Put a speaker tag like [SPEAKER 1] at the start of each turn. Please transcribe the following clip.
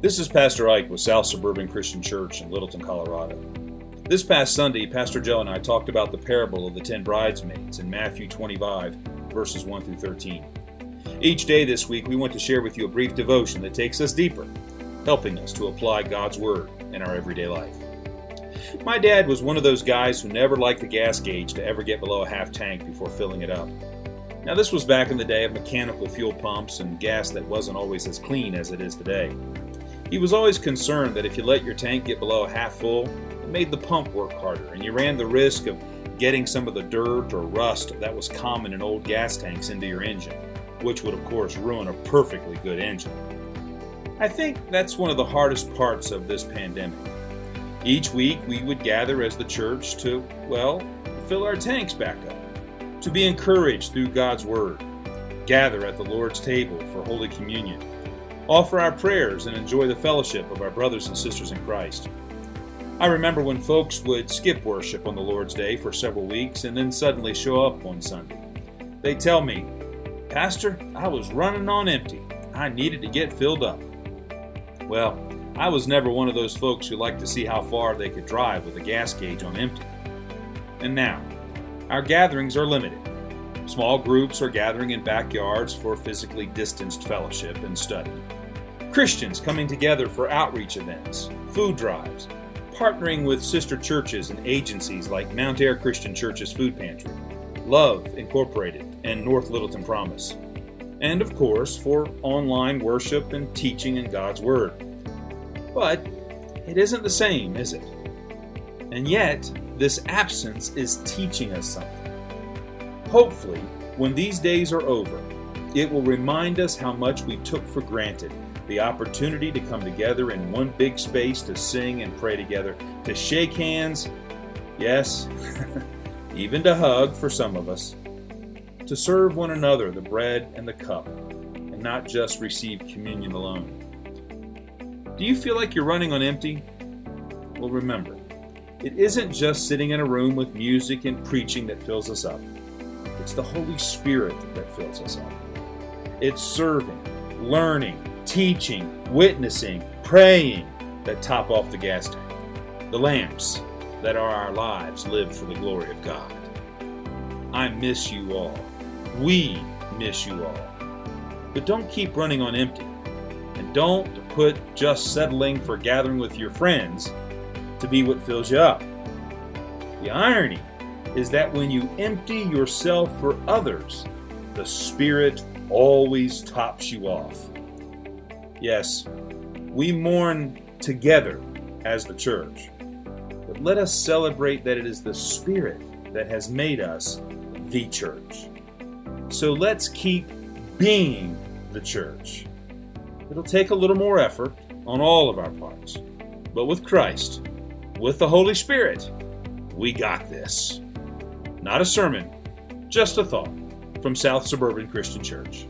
[SPEAKER 1] This is Pastor Ike with South Suburban Christian Church in Littleton, Colorado. This past Sunday, Pastor Joe and I talked about the parable of the ten bridesmaids in Matthew 25, verses 1 through 13. Each day this week, we want to share with you a brief devotion that takes us deeper, helping us to apply God's Word in our everyday life. My dad was one of those guys who never liked the gas gauge to ever get below a half tank before filling it up. Now, this was back in the day of mechanical fuel pumps and gas that wasn't always as clean as it is today. He was always concerned that if you let your tank get below half full, it made the pump work harder, and you ran the risk of getting some of the dirt or rust that was common in old gas tanks into your engine, which would, of course, ruin a perfectly good engine. I think that's one of the hardest parts of this pandemic. Each week, we would gather as the church to, well, fill our tanks back up, to be encouraged through God's Word, gather at the Lord's table for Holy Communion offer our prayers, and enjoy the fellowship of our brothers and sisters in Christ. I remember when folks would skip worship on the Lord's Day for several weeks and then suddenly show up one Sunday. They tell me, Pastor, I was running on empty. I needed to get filled up. Well, I was never one of those folks who liked to see how far they could drive with a gas gauge on empty. And now, our gatherings are limited. Small groups are gathering in backyards for physically distanced fellowship and study. Christians coming together for outreach events, food drives, partnering with sister churches and agencies like Mountair Christian Church's Food Pantry, Love Incorporated, and North Littleton Promise. And of course, for online worship and teaching in God's Word. But it isn't the same, is it? And yet, this absence is teaching us something. Hopefully, when these days are over, it will remind us how much we took for granted the opportunity to come together in one big space to sing and pray together, to shake hands, yes, even to hug for some of us, to serve one another the bread and the cup, and not just receive communion alone. Do you feel like you're running on empty? Well, remember, it isn't just sitting in a room with music and preaching that fills us up. It's the Holy Spirit that fills us up. It's serving, learning, teaching, witnessing, praying that top off the gas tank. The lamps that are our lives lived for the glory of God. I miss you all. We miss you all. But don't keep running on empty. And don't put just settling for gathering with your friends to be what fills you up. The irony is that when you empty yourself for others, the Spirit always tops you off. Yes, we mourn together as the church, but let us celebrate that it is the Spirit that has made us the church. So let's keep being the church. It'll take a little more effort on all of our parts, but with Christ, with the Holy Spirit, we got this. Not a sermon, just a thought from South Suburban Christian Church.